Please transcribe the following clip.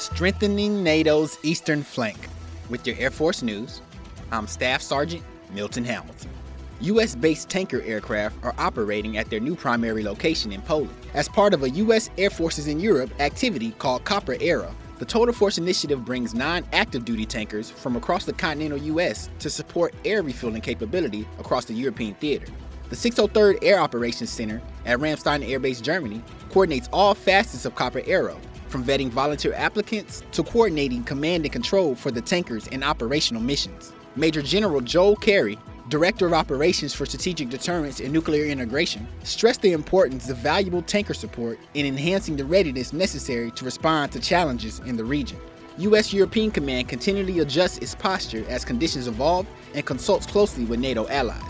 strengthening NATO's eastern flank. With your Air Force news, I'm Staff Sergeant Milton Hamilton. U.S. based tanker aircraft are operating at their new primary location in Poland as part of a U.S. Air Forces in Europe activity called Copper Arrow. The Total Force Initiative brings nine active duty tankers from across the continental U.S. to support air refueling capability across the European theater. The 603rd Air Operations Center at Ramstein Air Base, Germany, coordinates all facets of Copper Arrow, from vetting volunteer applicants to coordinating command and control for the tankers and operational missions. Major General Joel Carey, Director of Operations for Strategic Deterrence and Nuclear Integration, stressed the importance of valuable tanker support in enhancing the readiness necessary to respond to challenges in the region. U.S. European Command continually adjusts its posture as conditions evolve and consults closely with NATO allies.